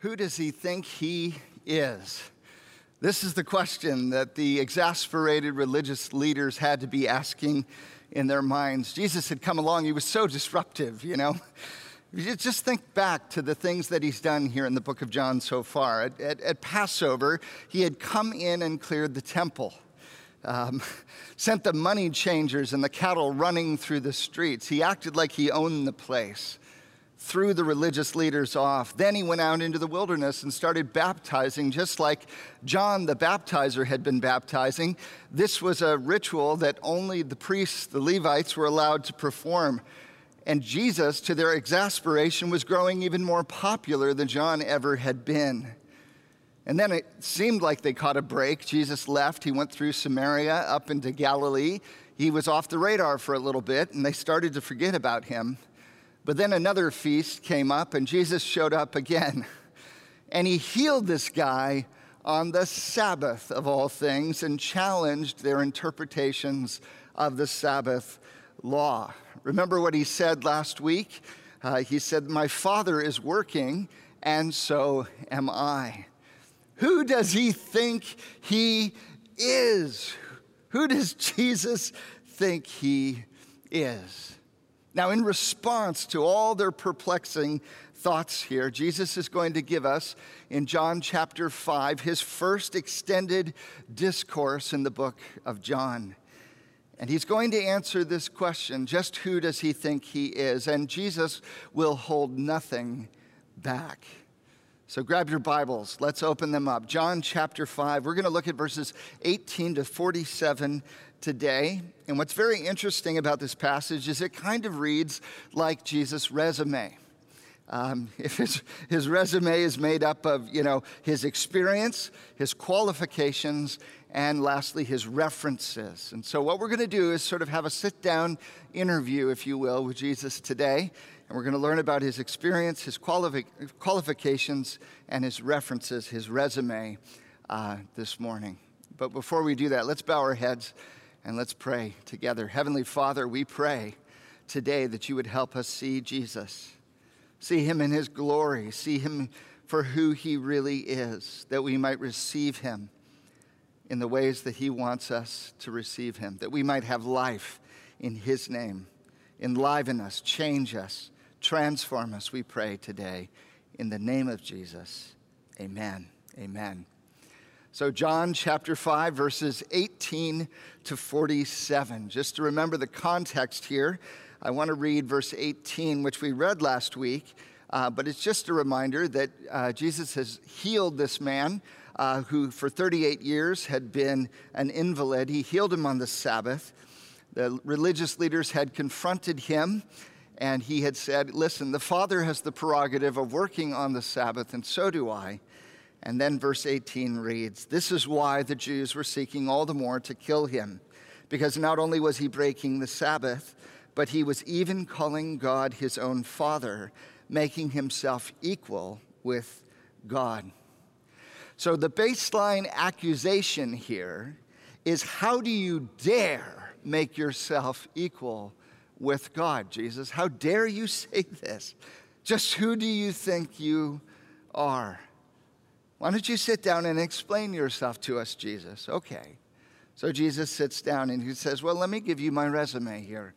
Who does he think he is? This is the question that the exasperated religious leaders had to be asking in their minds. Jesus had come along, he was so disruptive, you know. Just think back to the things that he's done here in the book of John so far. At, at, at Passover, he had come in and cleared the temple, um, sent the money changers and the cattle running through the streets. He acted like he owned the place threw the religious leaders off. Then he went out into the wilderness and started baptizing, just like John the baptizer had been baptizing. This was a ritual that only the priests, the Levites, were allowed to perform. And Jesus, to their exasperation, was growing even more popular than John ever had been. And then it seemed like they caught a break. Jesus left. He went through Samaria up into Galilee. He was off the radar for a little bit, and they started to forget about him. But then another feast came up, and Jesus showed up again. And he healed this guy on the Sabbath of all things and challenged their interpretations of the Sabbath law. Remember what he said last week? Uh, he said, My Father is working, and so am I. Who does he think he is? Who does Jesus think he is? Now, in response to all their perplexing thoughts here, Jesus is going to give us in John chapter 5 his first extended discourse in the book of John. And he's going to answer this question just who does he think he is? And Jesus will hold nothing back. So grab your Bibles, let's open them up. John chapter 5, we're going to look at verses 18 to 47 today. And what's very interesting about this passage is it kind of reads like Jesus' resume. Um, if his, his resume is made up of, you know, his experience, his qualifications, and lastly, his references. And so, what we're going to do is sort of have a sit down interview, if you will, with Jesus today. And we're going to learn about his experience, his quali- qualifications, and his references, his resume uh, this morning. But before we do that, let's bow our heads and let's pray together. Heavenly Father, we pray today that you would help us see Jesus, see him in his glory, see him for who he really is, that we might receive him in the ways that he wants us to receive him, that we might have life in his name. Enliven us, change us, transform us, we pray today. In the name of Jesus, amen. Amen. So, John chapter 5, verses 18 to 47. Just to remember the context here, I want to read verse 18, which we read last week, uh, but it's just a reminder that uh, Jesus has healed this man uh, who, for 38 years, had been an invalid. He healed him on the Sabbath. The religious leaders had confronted him and he had said, Listen, the Father has the prerogative of working on the Sabbath, and so do I. And then verse 18 reads This is why the Jews were seeking all the more to kill him, because not only was he breaking the Sabbath, but he was even calling God his own Father, making himself equal with God. So the baseline accusation here is how do you dare make yourself equal with God, Jesus? How dare you say this? Just who do you think you are? Why don't you sit down and explain yourself to us, Jesus? Okay. So Jesus sits down and he says, Well, let me give you my resume here.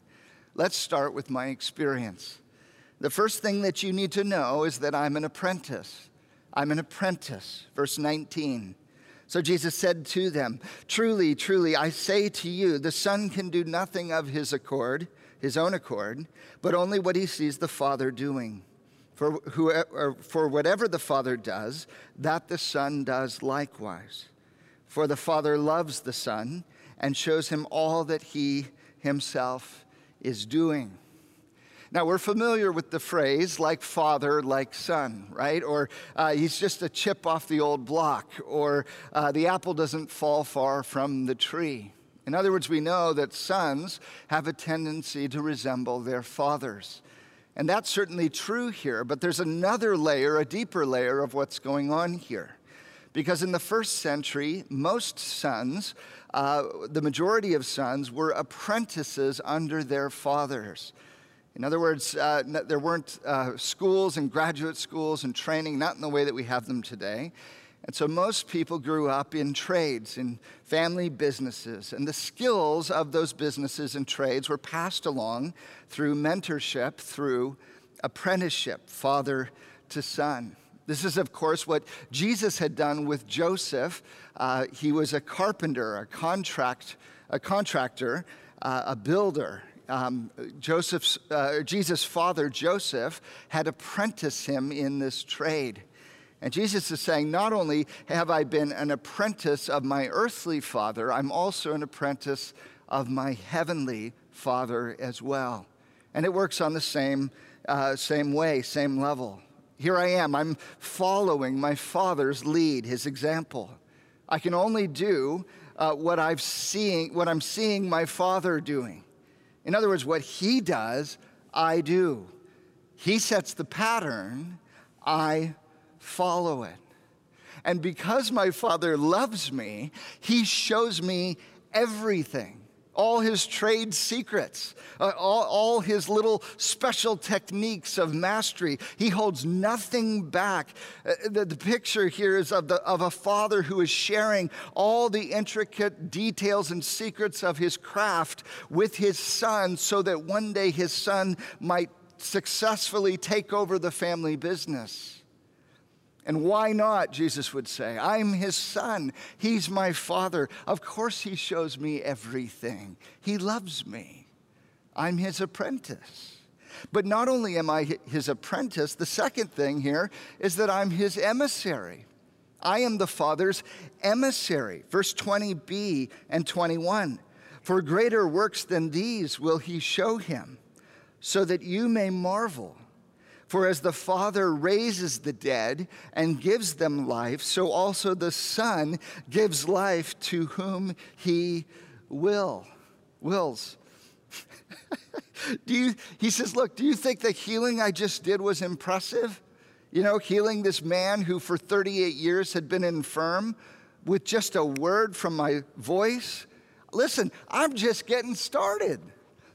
Let's start with my experience. The first thing that you need to know is that I'm an apprentice. I'm an apprentice. Verse 19. So Jesus said to them, Truly, truly, I say to you, the Son can do nothing of his accord, his own accord, but only what he sees the Father doing. For, whoever, for whatever the Father does, that the Son does likewise. For the Father loves the Son and shows him all that he himself is doing. Now, we're familiar with the phrase like father, like son, right? Or uh, he's just a chip off the old block, or uh, the apple doesn't fall far from the tree. In other words, we know that sons have a tendency to resemble their fathers. And that's certainly true here, but there's another layer, a deeper layer of what's going on here. Because in the first century, most sons, uh, the majority of sons, were apprentices under their fathers. In other words, uh, there weren't uh, schools and graduate schools and training, not in the way that we have them today. And so most people grew up in trades, in family businesses. And the skills of those businesses and trades were passed along through mentorship, through apprenticeship, father to son. This is, of course, what Jesus had done with Joseph. Uh, he was a carpenter, a contract, a contractor, uh, a builder, um, Joseph's, uh, Jesus' father, Joseph, had apprenticed him in this trade. And Jesus is saying, Not only have I been an apprentice of my earthly father, I'm also an apprentice of my heavenly father as well. And it works on the same, uh, same way, same level. Here I am, I'm following my father's lead, his example. I can only do uh, what, I've seeing, what I'm seeing my father doing. In other words, what he does, I do. He sets the pattern, I follow it. And because my Father loves me, he shows me everything all his trade secrets, uh, all, all his little special techniques of mastery. He holds nothing back. Uh, the, the picture here is of, the, of a father who is sharing all the intricate details and secrets of his craft with his son so that one day his son might successfully take over the family business. And why not, Jesus would say? I'm his son. He's my father. Of course, he shows me everything. He loves me. I'm his apprentice. But not only am I his apprentice, the second thing here is that I'm his emissary. I am the Father's emissary. Verse 20b and 21. For greater works than these will he show him, so that you may marvel. For as the Father raises the dead and gives them life, so also the Son gives life to whom he will. Wills. do you, he says, Look, do you think the healing I just did was impressive? You know, healing this man who for 38 years had been infirm with just a word from my voice? Listen, I'm just getting started.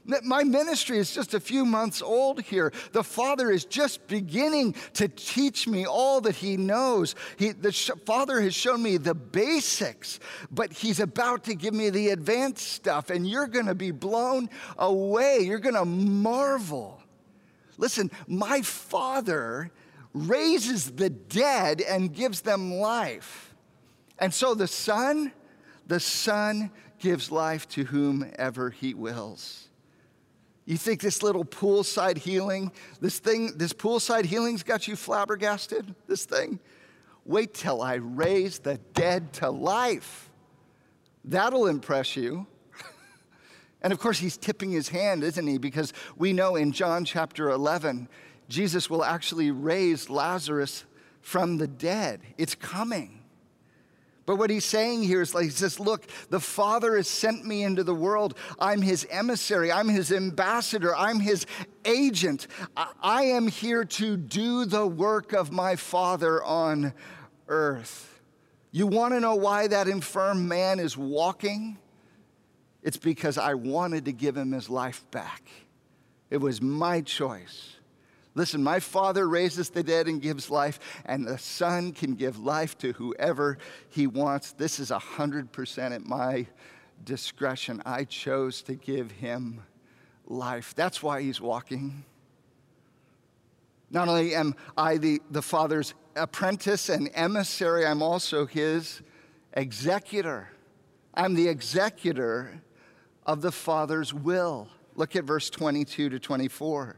My ministry is just a few months old here. The Father is just beginning to teach me all that He knows. He, the sh- Father has shown me the basics, but He's about to give me the advanced stuff, and you're going to be blown away. You're going to marvel. Listen, my Father raises the dead and gives them life. And so the Son, the Son gives life to whomever He wills. You think this little poolside healing, this thing, this poolside healing's got you flabbergasted? This thing? Wait till I raise the dead to life. That'll impress you. and of course, he's tipping his hand, isn't he? Because we know in John chapter 11, Jesus will actually raise Lazarus from the dead. It's coming. But what he's saying here is like, he says, Look, the Father has sent me into the world. I'm his emissary, I'm his ambassador, I'm his agent. I am here to do the work of my Father on earth. You want to know why that infirm man is walking? It's because I wanted to give him his life back. It was my choice. Listen, my Father raises the dead and gives life, and the Son can give life to whoever He wants. This is 100% at my discretion. I chose to give Him life. That's why He's walking. Not only am I the, the Father's apprentice and emissary, I'm also His executor. I'm the executor of the Father's will. Look at verse 22 to 24.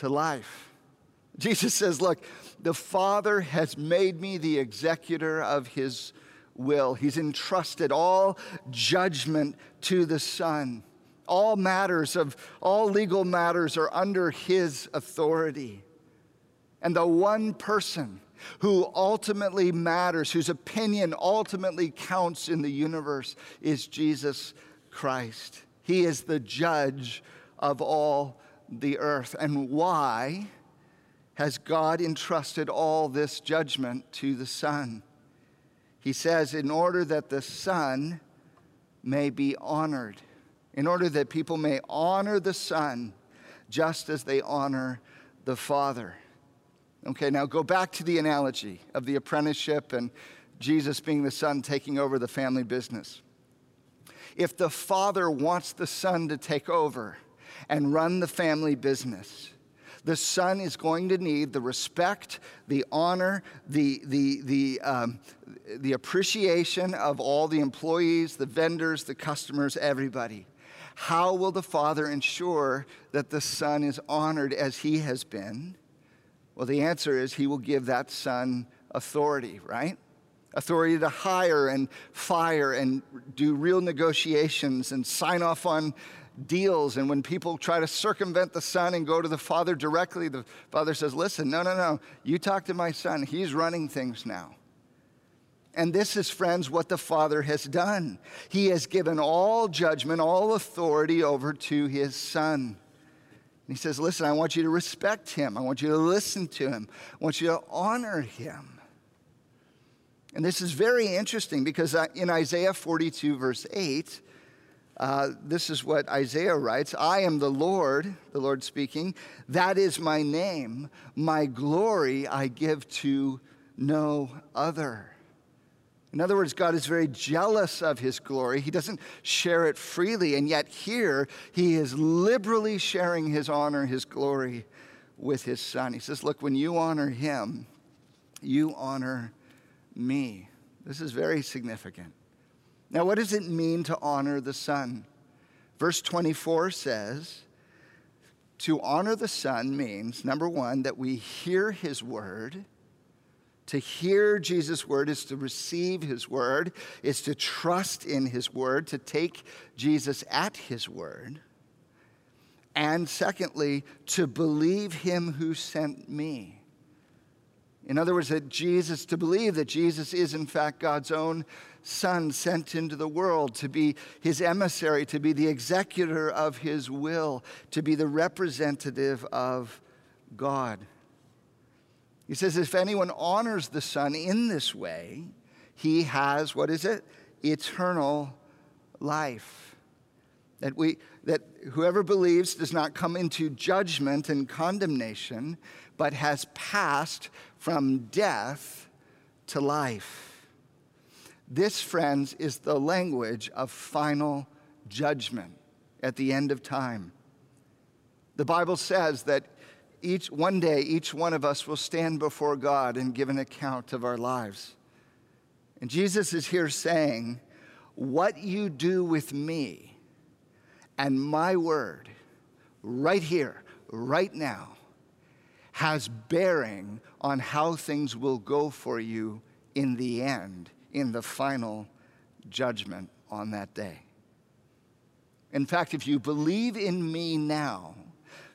to life. Jesus says, Look, the Father has made me the executor of his will. He's entrusted all judgment to the Son. All matters of all legal matters are under his authority. And the one person who ultimately matters, whose opinion ultimately counts in the universe, is Jesus Christ. He is the judge of all the earth. And why has God entrusted all this judgment to the Son? He says, in order that the Son may be honored, in order that people may honor the Son just as they honor the Father. Okay, now go back to the analogy of the apprenticeship and Jesus being the son taking over the family business. If the father wants the son to take over and run the family business, the son is going to need the respect, the honor, the, the, the, um, the appreciation of all the employees, the vendors, the customers, everybody. How will the father ensure that the son is honored as he has been? Well, the answer is he will give that son authority, right? Authority to hire and fire and do real negotiations and sign off on deals. And when people try to circumvent the son and go to the father directly, the father says, Listen, no, no, no. You talk to my son. He's running things now. And this is, friends, what the Father has done. He has given all judgment, all authority over to his Son he says, Listen, I want you to respect him. I want you to listen to him. I want you to honor him. And this is very interesting because uh, in Isaiah 42, verse 8, uh, this is what Isaiah writes I am the Lord, the Lord speaking. That is my name. My glory I give to no other. In other words, God is very jealous of his glory. He doesn't share it freely, and yet here he is liberally sharing his honor, his glory with his son. He says, Look, when you honor him, you honor me. This is very significant. Now, what does it mean to honor the son? Verse 24 says, to honor the Son means, number one, that we hear his word to hear Jesus' word is to receive his word, is to trust in his word, to take Jesus at his word. And secondly, to believe him who sent me. In other words, that Jesus, to believe that Jesus is in fact God's own Son sent into the world to be his emissary, to be the executor of his will, to be the representative of God. He says, if anyone honors the Son in this way, he has, what is it? Eternal life. That, we, that whoever believes does not come into judgment and condemnation, but has passed from death to life. This, friends, is the language of final judgment at the end of time. The Bible says that each one day each one of us will stand before God and give an account of our lives. And Jesus is here saying, what you do with me and my word right here, right now, has bearing on how things will go for you in the end, in the final judgment on that day. In fact, if you believe in me now,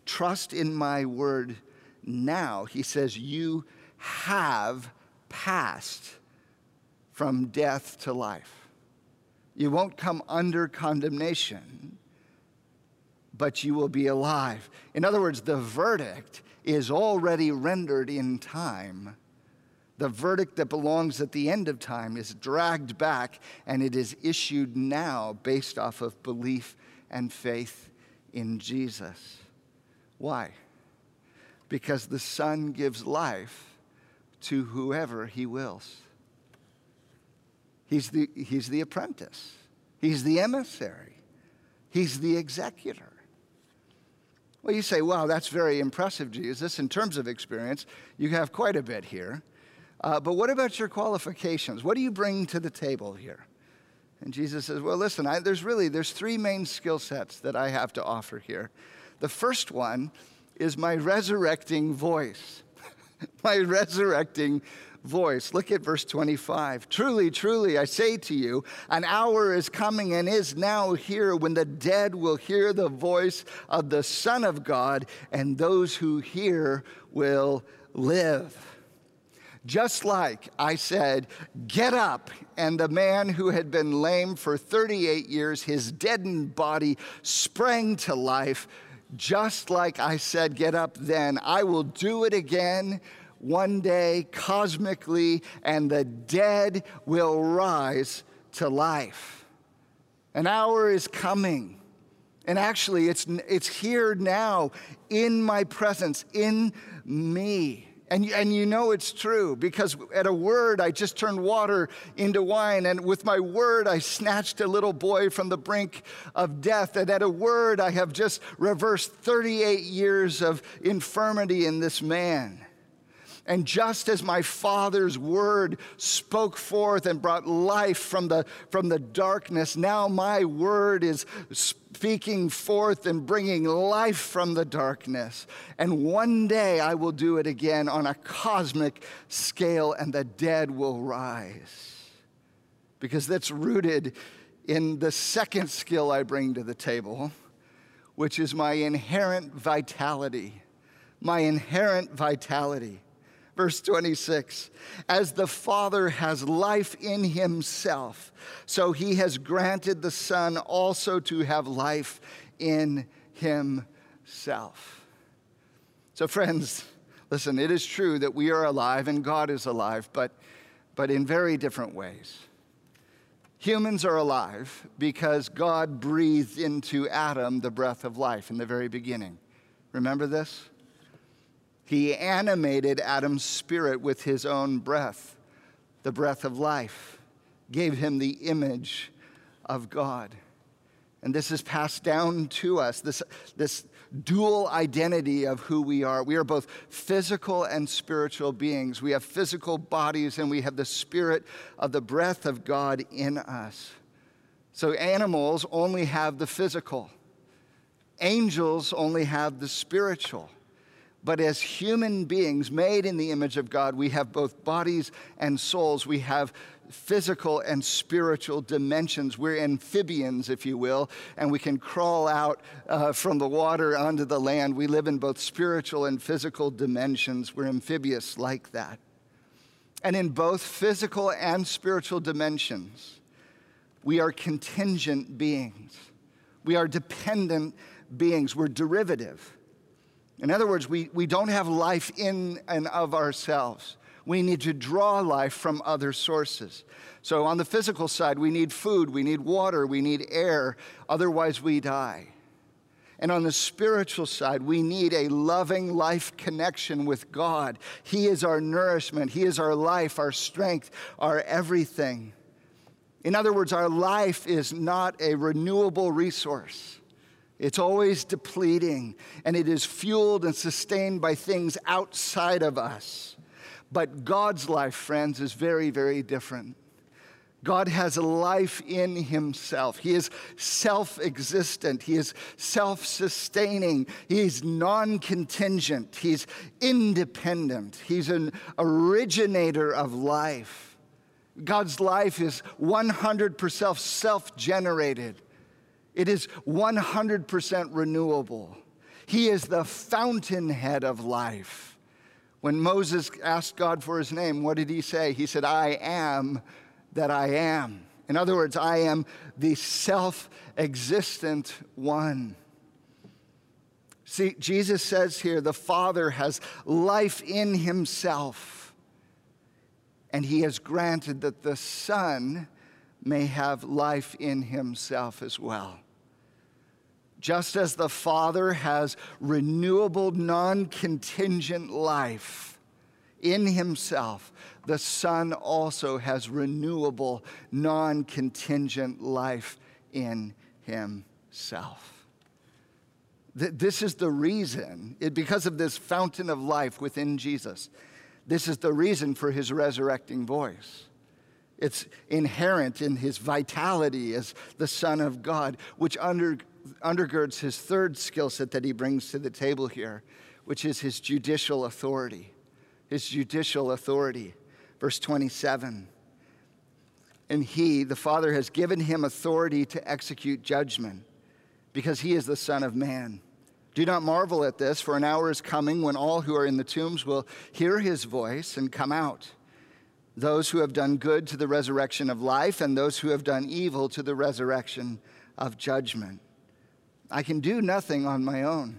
Trust in my word now. He says, You have passed from death to life. You won't come under condemnation, but you will be alive. In other words, the verdict is already rendered in time. The verdict that belongs at the end of time is dragged back and it is issued now based off of belief and faith in Jesus. Why? Because the Son gives life to whoever he wills. He's the, he's the apprentice, he's the emissary, he's the executor. Well, you say, wow, that's very impressive, Jesus. In terms of experience, you have quite a bit here. Uh, but what about your qualifications? What do you bring to the table here? And Jesus says, well, listen, I, there's really, there's three main skill sets that I have to offer here. The first one is my resurrecting voice. my resurrecting voice. Look at verse 25. Truly, truly, I say to you, an hour is coming and is now here when the dead will hear the voice of the Son of God, and those who hear will live. Just like I said, get up, and the man who had been lame for 38 years, his deadened body sprang to life. Just like I said, get up then. I will do it again one day cosmically, and the dead will rise to life. An hour is coming. And actually, it's, it's here now in my presence, in me. And, and you know it's true because at a word, I just turned water into wine. And with my word, I snatched a little boy from the brink of death. And at a word, I have just reversed 38 years of infirmity in this man. And just as my Father's word spoke forth and brought life from the, from the darkness, now my word is speaking forth and bringing life from the darkness. And one day I will do it again on a cosmic scale, and the dead will rise. Because that's rooted in the second skill I bring to the table, which is my inherent vitality. My inherent vitality. Verse 26 As the Father has life in himself, so he has granted the Son also to have life in himself. So, friends, listen, it is true that we are alive and God is alive, but, but in very different ways. Humans are alive because God breathed into Adam the breath of life in the very beginning. Remember this? He animated Adam's spirit with his own breath, the breath of life, gave him the image of God. And this is passed down to us, this, this dual identity of who we are. We are both physical and spiritual beings. We have physical bodies and we have the spirit of the breath of God in us. So animals only have the physical, angels only have the spiritual. But as human beings made in the image of God, we have both bodies and souls. We have physical and spiritual dimensions. We're amphibians, if you will, and we can crawl out uh, from the water onto the land. We live in both spiritual and physical dimensions. We're amphibious like that. And in both physical and spiritual dimensions, we are contingent beings. We are dependent beings. We're derivative. In other words, we, we don't have life in and of ourselves. We need to draw life from other sources. So, on the physical side, we need food, we need water, we need air, otherwise, we die. And on the spiritual side, we need a loving life connection with God. He is our nourishment, He is our life, our strength, our everything. In other words, our life is not a renewable resource. It's always depleting, and it is fueled and sustained by things outside of us. But God's life, friends, is very, very different. God has a life in himself. He is self existent. He is self sustaining. He's non contingent. He's independent. He's an originator of life. God's life is 100% self generated. It is 100% renewable. He is the fountainhead of life. When Moses asked God for his name, what did he say? He said, I am that I am. In other words, I am the self existent one. See, Jesus says here the Father has life in himself, and he has granted that the Son may have life in himself as well. Just as the Father has renewable, non contingent life in Himself, the Son also has renewable, non contingent life in Himself. This is the reason, because of this fountain of life within Jesus, this is the reason for His resurrecting voice. It's inherent in his vitality as the Son of God, which under, undergirds his third skill set that he brings to the table here, which is his judicial authority. His judicial authority. Verse 27 And he, the Father, has given him authority to execute judgment because he is the Son of Man. Do not marvel at this, for an hour is coming when all who are in the tombs will hear his voice and come out. Those who have done good to the resurrection of life, and those who have done evil to the resurrection of judgment. I can do nothing on my own.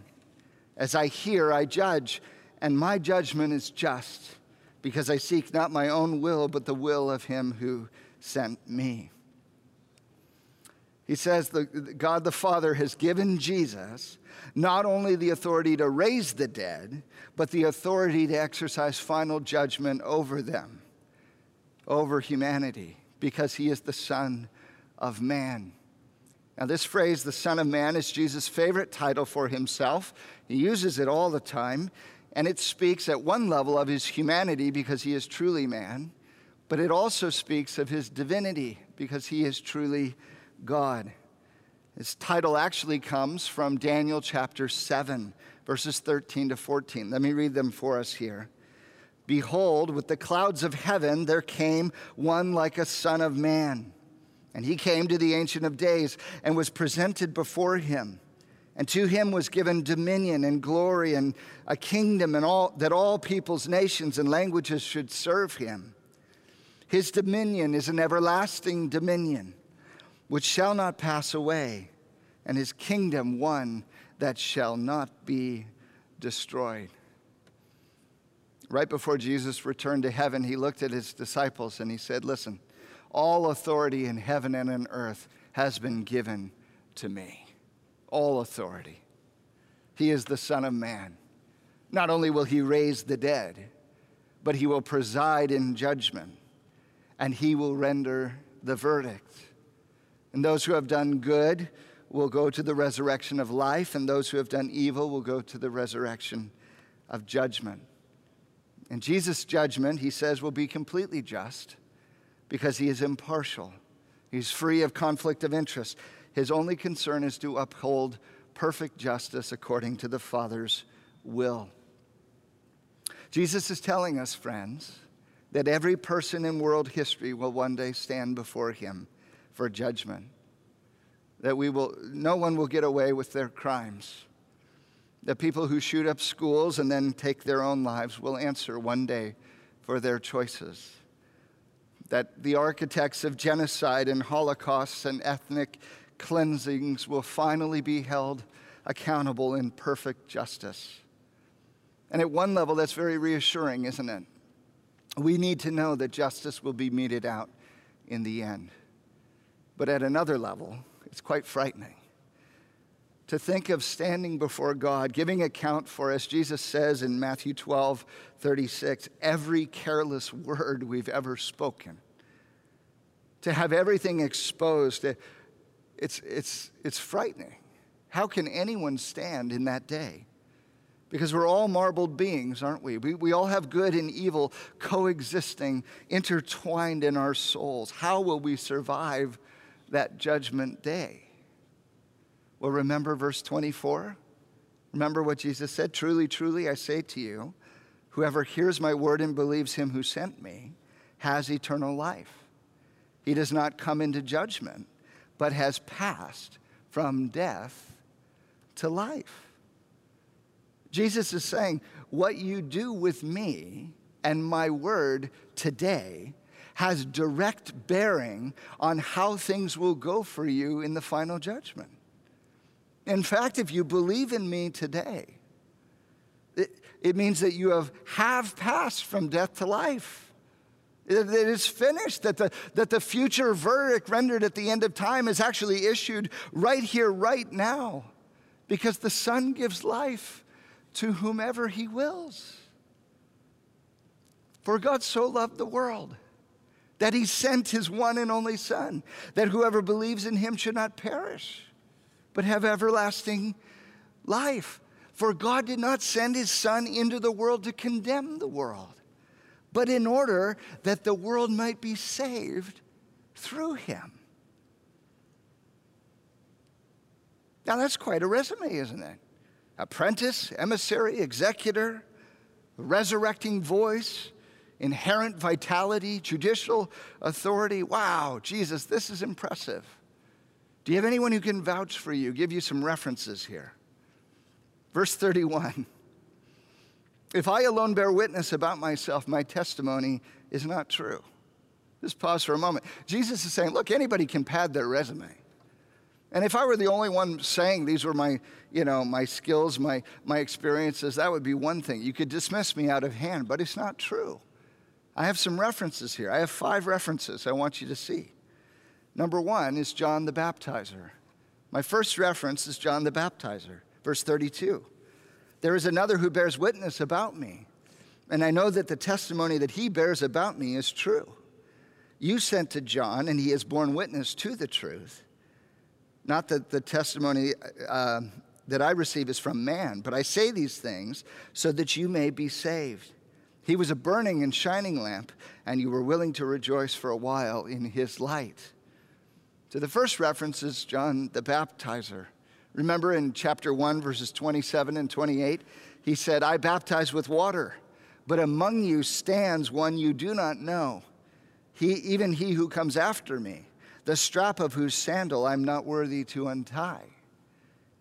As I hear, I judge, and my judgment is just, because I seek not my own will, but the will of him who sent me. He says that God the Father has given Jesus not only the authority to raise the dead, but the authority to exercise final judgment over them, over humanity, because he is the Son of Man. Now, this phrase, the Son of Man, is Jesus' favorite title for himself. He uses it all the time, and it speaks at one level of his humanity because he is truly man, but it also speaks of his divinity because he is truly God. His title actually comes from Daniel chapter 7, verses 13 to 14. Let me read them for us here. Behold, with the clouds of heaven there came one like a son of man. And he came to the Ancient of Days and was presented before him. And to him was given dominion and glory and a kingdom and all that all peoples, nations, and languages should serve him. His dominion is an everlasting dominion which shall not pass away, and his kingdom one that shall not be destroyed. Right before Jesus returned to heaven, he looked at his disciples and he said, Listen, all authority in heaven and in earth has been given to me. All authority. He is the Son of Man. Not only will he raise the dead, but he will preside in judgment and he will render the verdict. And those who have done good will go to the resurrection of life, and those who have done evil will go to the resurrection of judgment. And Jesus' judgment, he says, will be completely just because he is impartial. He's free of conflict of interest. His only concern is to uphold perfect justice according to the Father's will. Jesus is telling us, friends, that every person in world history will one day stand before him for judgment. That we will, no one will get away with their crimes. That people who shoot up schools and then take their own lives will answer one day for their choices. That the architects of genocide and holocausts and ethnic cleansings will finally be held accountable in perfect justice. And at one level, that's very reassuring, isn't it? We need to know that justice will be meted out in the end. But at another level, it's quite frightening to think of standing before God, giving account for, as Jesus says in Matthew 12, 36, every careless word we've ever spoken. To have everything exposed, it's, it's, it's frightening. How can anyone stand in that day? Because we're all marbled beings, aren't we? we? We all have good and evil coexisting, intertwined in our souls. How will we survive that judgment day? Well, remember verse 24? Remember what Jesus said? Truly, truly, I say to you, whoever hears my word and believes him who sent me has eternal life. He does not come into judgment, but has passed from death to life. Jesus is saying, What you do with me and my word today has direct bearing on how things will go for you in the final judgment. In fact, if you believe in me today, it, it means that you have, have passed from death to life. It, it is finished, that the, that the future verdict rendered at the end of time is actually issued right here, right now, because the Son gives life to whomever he wills. For God so loved the world that he sent his one and only Son, that whoever believes in him should not perish, but have everlasting life. For God did not send his Son into the world to condemn the world, but in order that the world might be saved through him. Now, that's quite a resume, isn't it? apprentice, emissary, executor, resurrecting voice, inherent vitality, judicial authority. Wow, Jesus, this is impressive. Do you have anyone who can vouch for you? Give you some references here. Verse 31 If I alone bear witness about myself, my testimony is not true. Just pause for a moment. Jesus is saying, look, anybody can pad their resume. And if I were the only one saying these were my, you know, my skills, my, my experiences, that would be one thing. You could dismiss me out of hand, but it's not true. I have some references here. I have five references I want you to see. Number one is John the Baptizer. My first reference is John the Baptizer, verse 32. There is another who bears witness about me, and I know that the testimony that he bears about me is true. You sent to John, and he has borne witness to the truth. Not that the testimony uh, that I receive is from man, but I say these things so that you may be saved. He was a burning and shining lamp, and you were willing to rejoice for a while in his light. So the first reference is John the Baptizer. Remember in chapter 1, verses 27 and 28, he said, I baptize with water, but among you stands one you do not know, he, even he who comes after me, the strap of whose sandal I'm not worthy to untie.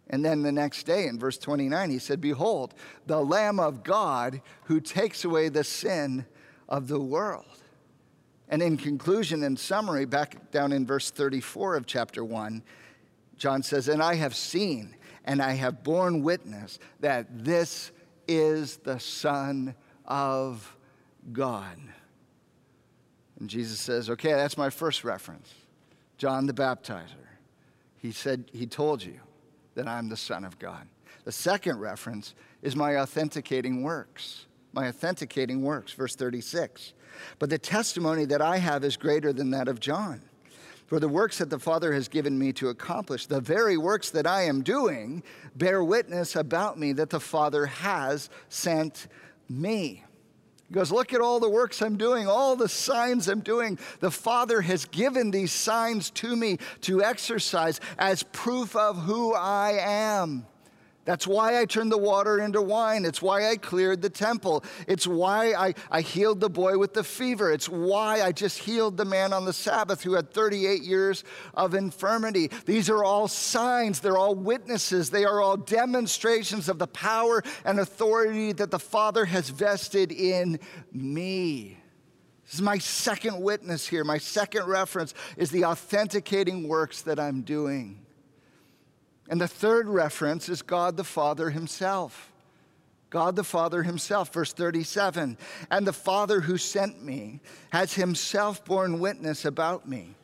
And then the next day in verse 29, he said, Behold, the Lamb of God who takes away the sin of the world. And in conclusion and summary, back down in verse 34 of chapter 1, John says, And I have seen and I have borne witness that this is the Son of God. And Jesus says, Okay, that's my first reference. John the Baptizer. He said, He told you that I'm the Son of God. The second reference is my authenticating works. My authenticating works, verse 36. But the testimony that I have is greater than that of John. For the works that the Father has given me to accomplish, the very works that I am doing, bear witness about me that the Father has sent me. He goes, Look at all the works I'm doing, all the signs I'm doing. The Father has given these signs to me to exercise as proof of who I am. That's why I turned the water into wine. It's why I cleared the temple. It's why I, I healed the boy with the fever. It's why I just healed the man on the Sabbath who had 38 years of infirmity. These are all signs, they're all witnesses, they are all demonstrations of the power and authority that the Father has vested in me. This is my second witness here. My second reference is the authenticating works that I'm doing. And the third reference is God the Father Himself. God the Father Himself, verse 37. And the Father who sent me has Himself borne witness about me.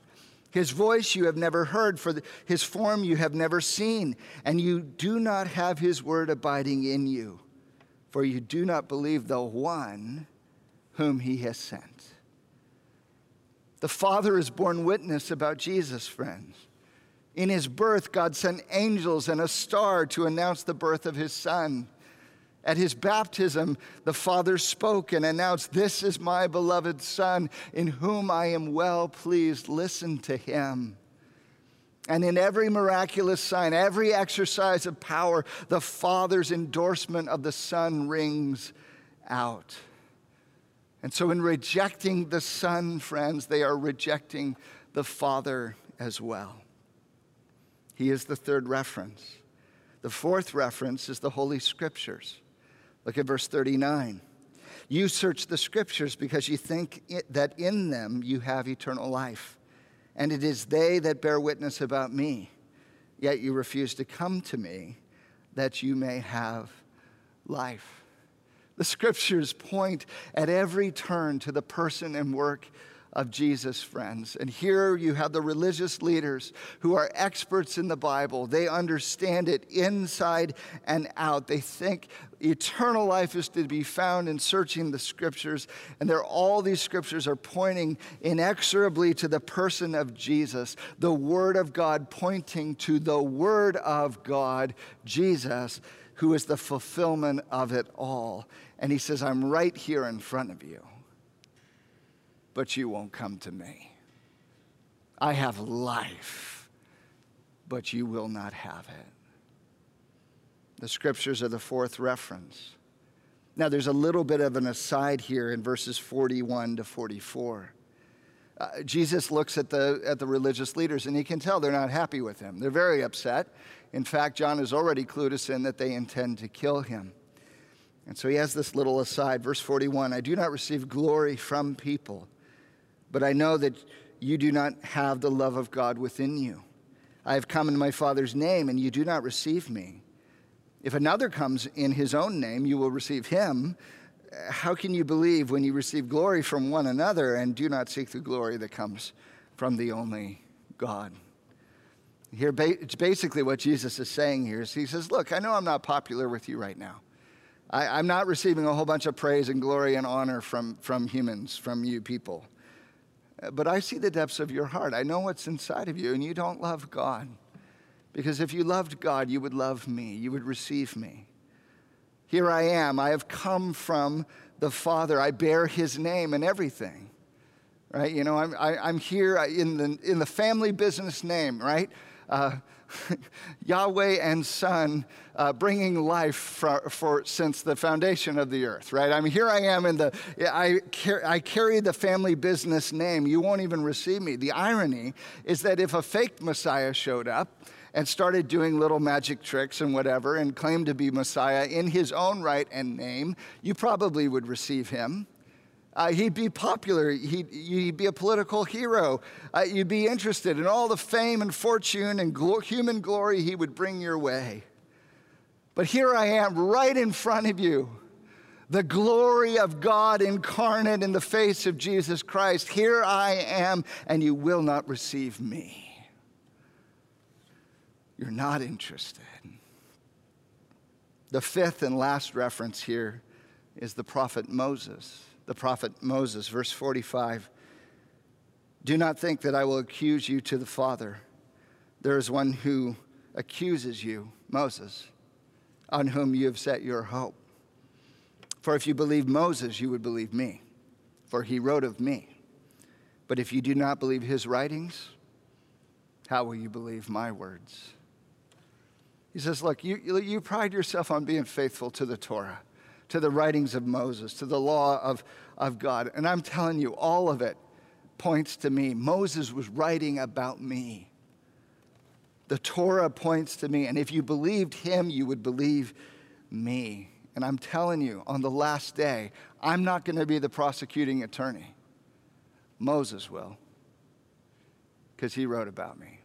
His voice you have never heard, for His form you have never seen, and you do not have His word abiding in you, for you do not believe the one whom He has sent. The Father has borne witness about Jesus, friends. In his birth, God sent angels and a star to announce the birth of his son. At his baptism, the Father spoke and announced, This is my beloved Son, in whom I am well pleased. Listen to him. And in every miraculous sign, every exercise of power, the Father's endorsement of the Son rings out. And so, in rejecting the Son, friends, they are rejecting the Father as well. He is the third reference. The fourth reference is the Holy Scriptures. Look at verse 39. You search the Scriptures because you think it, that in them you have eternal life, and it is they that bear witness about me. Yet you refuse to come to me that you may have life. The Scriptures point at every turn to the person and work of Jesus, friends. And here you have the religious leaders who are experts in the Bible. They understand it inside and out. They think eternal life is to be found in searching the scriptures. And there, all these scriptures are pointing inexorably to the person of Jesus, the Word of God pointing to the Word of God, Jesus, who is the fulfillment of it all. And he says, I'm right here in front of you but you won't come to me. I have life, but you will not have it. The scriptures are the fourth reference. Now, there's a little bit of an aside here in verses 41 to 44. Uh, Jesus looks at the, at the religious leaders and he can tell they're not happy with him. They're very upset. In fact, John has already clued us in that they intend to kill him. And so he has this little aside, verse 41 I do not receive glory from people, but I know that you do not have the love of God within you. I have come in my Father's name, and you do not receive me. If another comes in his own name, you will receive him. How can you believe when you receive glory from one another and do not seek the glory that comes from the only God? Here, it's basically what Jesus is saying here is he says, Look, I know I'm not popular with you right now. I, am not receiving a whole bunch of praise and glory and honor from, from humans, from you people. But I see the depths of your heart. I know what's inside of you, and you don't love God. Because if you loved God, you would love me, you would receive me. Here I am. I have come from the Father. I bear his name and everything. Right? You know, I'm, I, am i am here in the, in the family business name, right? Uh, Yahweh and Son uh, bringing life for, for, since the foundation of the earth, right? I mean, here I am in the, I, car- I carry the family business name. You won't even receive me. The irony is that if a fake Messiah showed up, and started doing little magic tricks and whatever and claimed to be Messiah in his own right and name, you probably would receive him. Uh, he'd be popular. He'd, he'd, be a political hero. Uh, you'd be interested in all the fame and fortune and glo- human glory he would bring your way. But here I am right in front of you. The glory of God incarnate in the face of Jesus Christ. Here I am, and you will not receive me. You're not interested. The fifth and last reference here is the prophet Moses the prophet Moses, verse 45. Do not think that I will accuse you to the Father. There is one who accuses you, Moses, on whom you have set your hope. For if you believe Moses, you would believe me, for he wrote of me. But if you do not believe his writings, how will you believe my words? He says, Look, you, you pride yourself on being faithful to the Torah to the writings of Moses, to the law of, of God. And I'm telling you, all of it points to me. Moses was writing about me. The Torah points to me. And if you believed him, you would believe me. And I'm telling you, on the last day, I'm not going to be the prosecuting attorney. Moses will, because he wrote about me.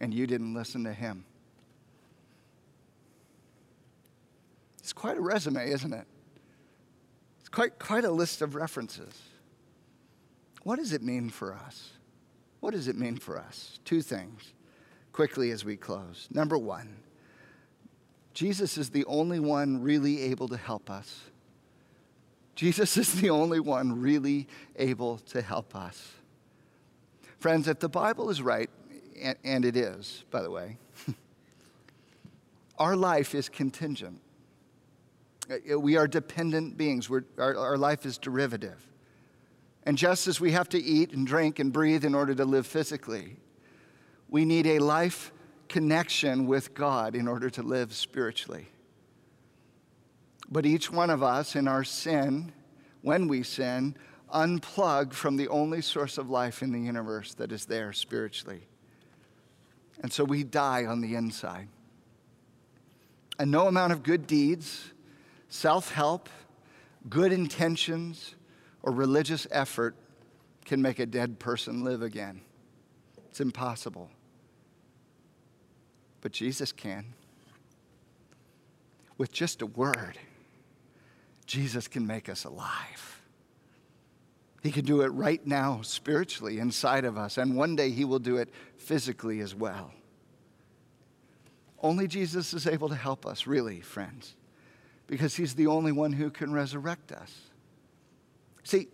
And you didn't listen to him. It's quite a resume, isn't it? It's quite, quite a list of references. What does it mean for us? What does it mean for us? Two things quickly as we close. Number one, Jesus is the only one really able to help us. Jesus is the only one really able to help us. Friends, if the Bible is right, and, it is, by the way, our life is contingent. Uh, we are dependent beings, our, our life is derivative. And just as we have to eat and drink and breathe in order to live physically, we need a life connection with God in order to live spiritually. But each one of us in our sin, when we sin, unplug from the only source of life in the universe that is there spiritually. And so we die on the inside. And no amount of good deeds, self help, good intentions, or religious effort can make a dead person live again. It's impossible. But Jesus can. With just a word, Jesus can make us alive. He can do it right now, spiritually, inside of us, and one day He will do it physically as well. Only Jesus is able to help us, really, friends because he's the only one who can resurrect us. See,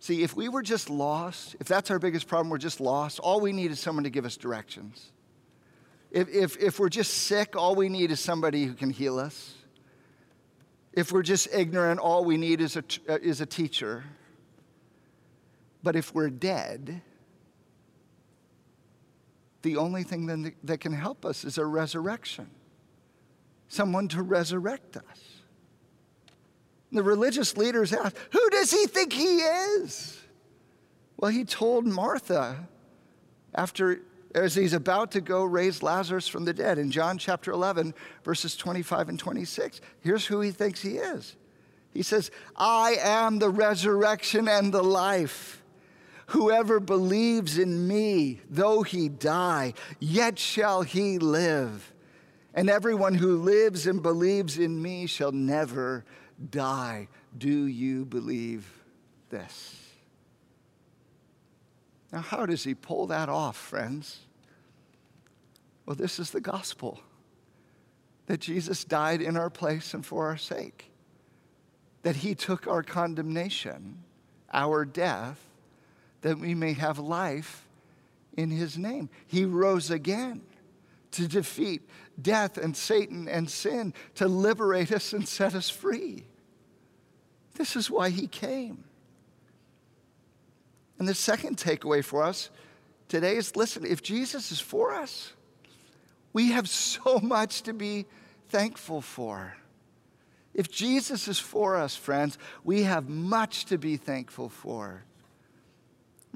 see, if we were just lost, if that's our biggest problem, we're just lost, all we need is someone to give us directions. If, if, if we're just sick, all we need is somebody who can heal us. If we're just ignorant, all we need is a, uh, is a teacher. But if we're dead, the only thing then that can help us is a resurrection someone to resurrect us. The religious leaders asked, Who does he think he is? Well, he told Martha after as he's about to go raise Lazarus from the dead in John chapter 11, verses 25 and 26. Here's who he thinks he is. He says, I am the resurrection and the life. Whoever believes in me, though he die, yet shall he live. And everyone who lives and believes in me shall never die. Do you believe this? Now, how does he pull that off, friends? Well, this is the gospel that Jesus died in our place and for our sake, that he took our condemnation, our death, that we may have life in his name. He rose again to defeat death and Satan and sin, to liberate us and set us free. This is why he came. And the second takeaway for us today is listen, if Jesus is for us, we have so much to be thankful for. If Jesus is for us, friends, we have much to be thankful for.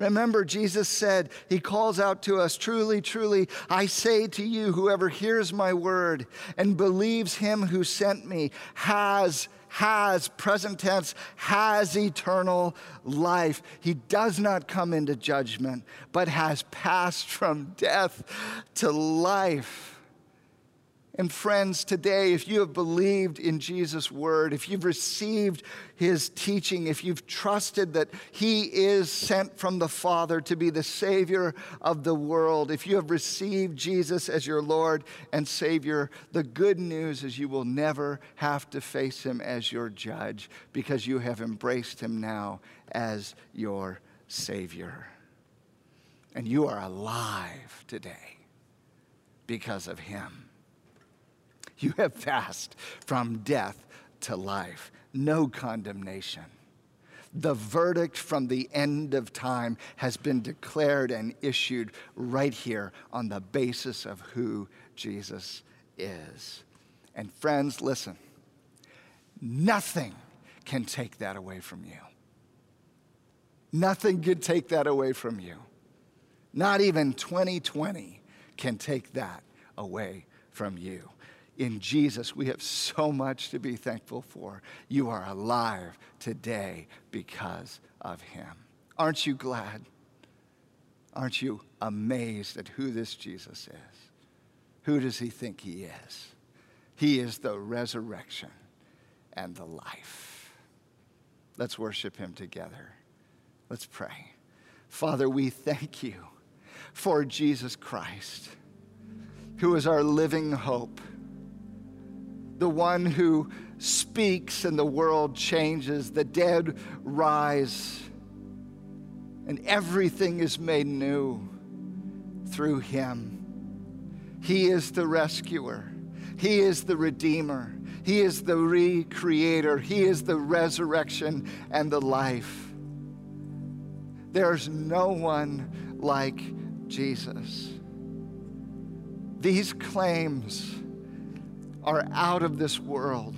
Remember, Jesus said, He calls out to us, Truly, truly, I say to you, whoever hears my word and believes him who sent me has has, present tense, has eternal life. He does not come into judgment, but has passed from death to life. And friends, today, if you have believed in Jesus' word, if you've received his teaching, if you've trusted that he is sent from the Father to be the Savior of the world, if you have received Jesus as your Lord and Savior, the good news is you will never have to face him as your judge because you have embraced him now as your Savior. And you are alive today because of him. You have passed from death to life, no condemnation. The verdict from the end of time has been declared and issued right here on the basis of who Jesus is. And friends, listen, nothing can take that away from you. Nothing can take that away from you. Not even 2020 can take that away from you in Jesus, we have so much to be thankful for. You are alive today because of Him. Aren't you glad? Aren't you amazed at who this Jesus is? Who does He think He is? He is the resurrection and the life. Let's worship Him together. Let's pray. Father, we thank you for Jesus Christ, who is our living hope the one who speaks and the world changes, the dead rise, and everything is made new through him. He is the rescuer, He is the redeemer, He is the recreator, He is the resurrection and the life. There's no one like Jesus. These claims are out of this world.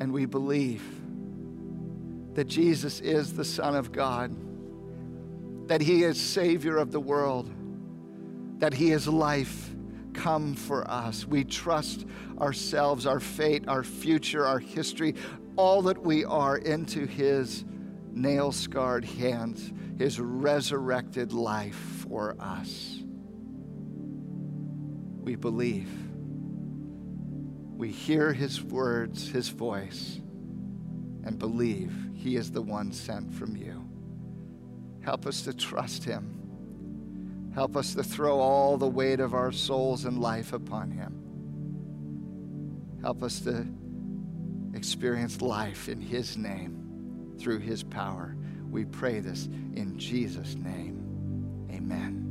And we believe that Jesus is the Son of God, that He is Savior of the world, that He is life come for us. We trust ourselves, our fate, our future, our history, all that we are into His nail scarred hands, His resurrected life for us we believe. We hear his words, his voice, and believe he is the one sent from you. Help us to trust him. Help us to throw all the weight of our souls and life upon him. Help us to experience life in his name through his power. We pray this in Jesus' name. Amen.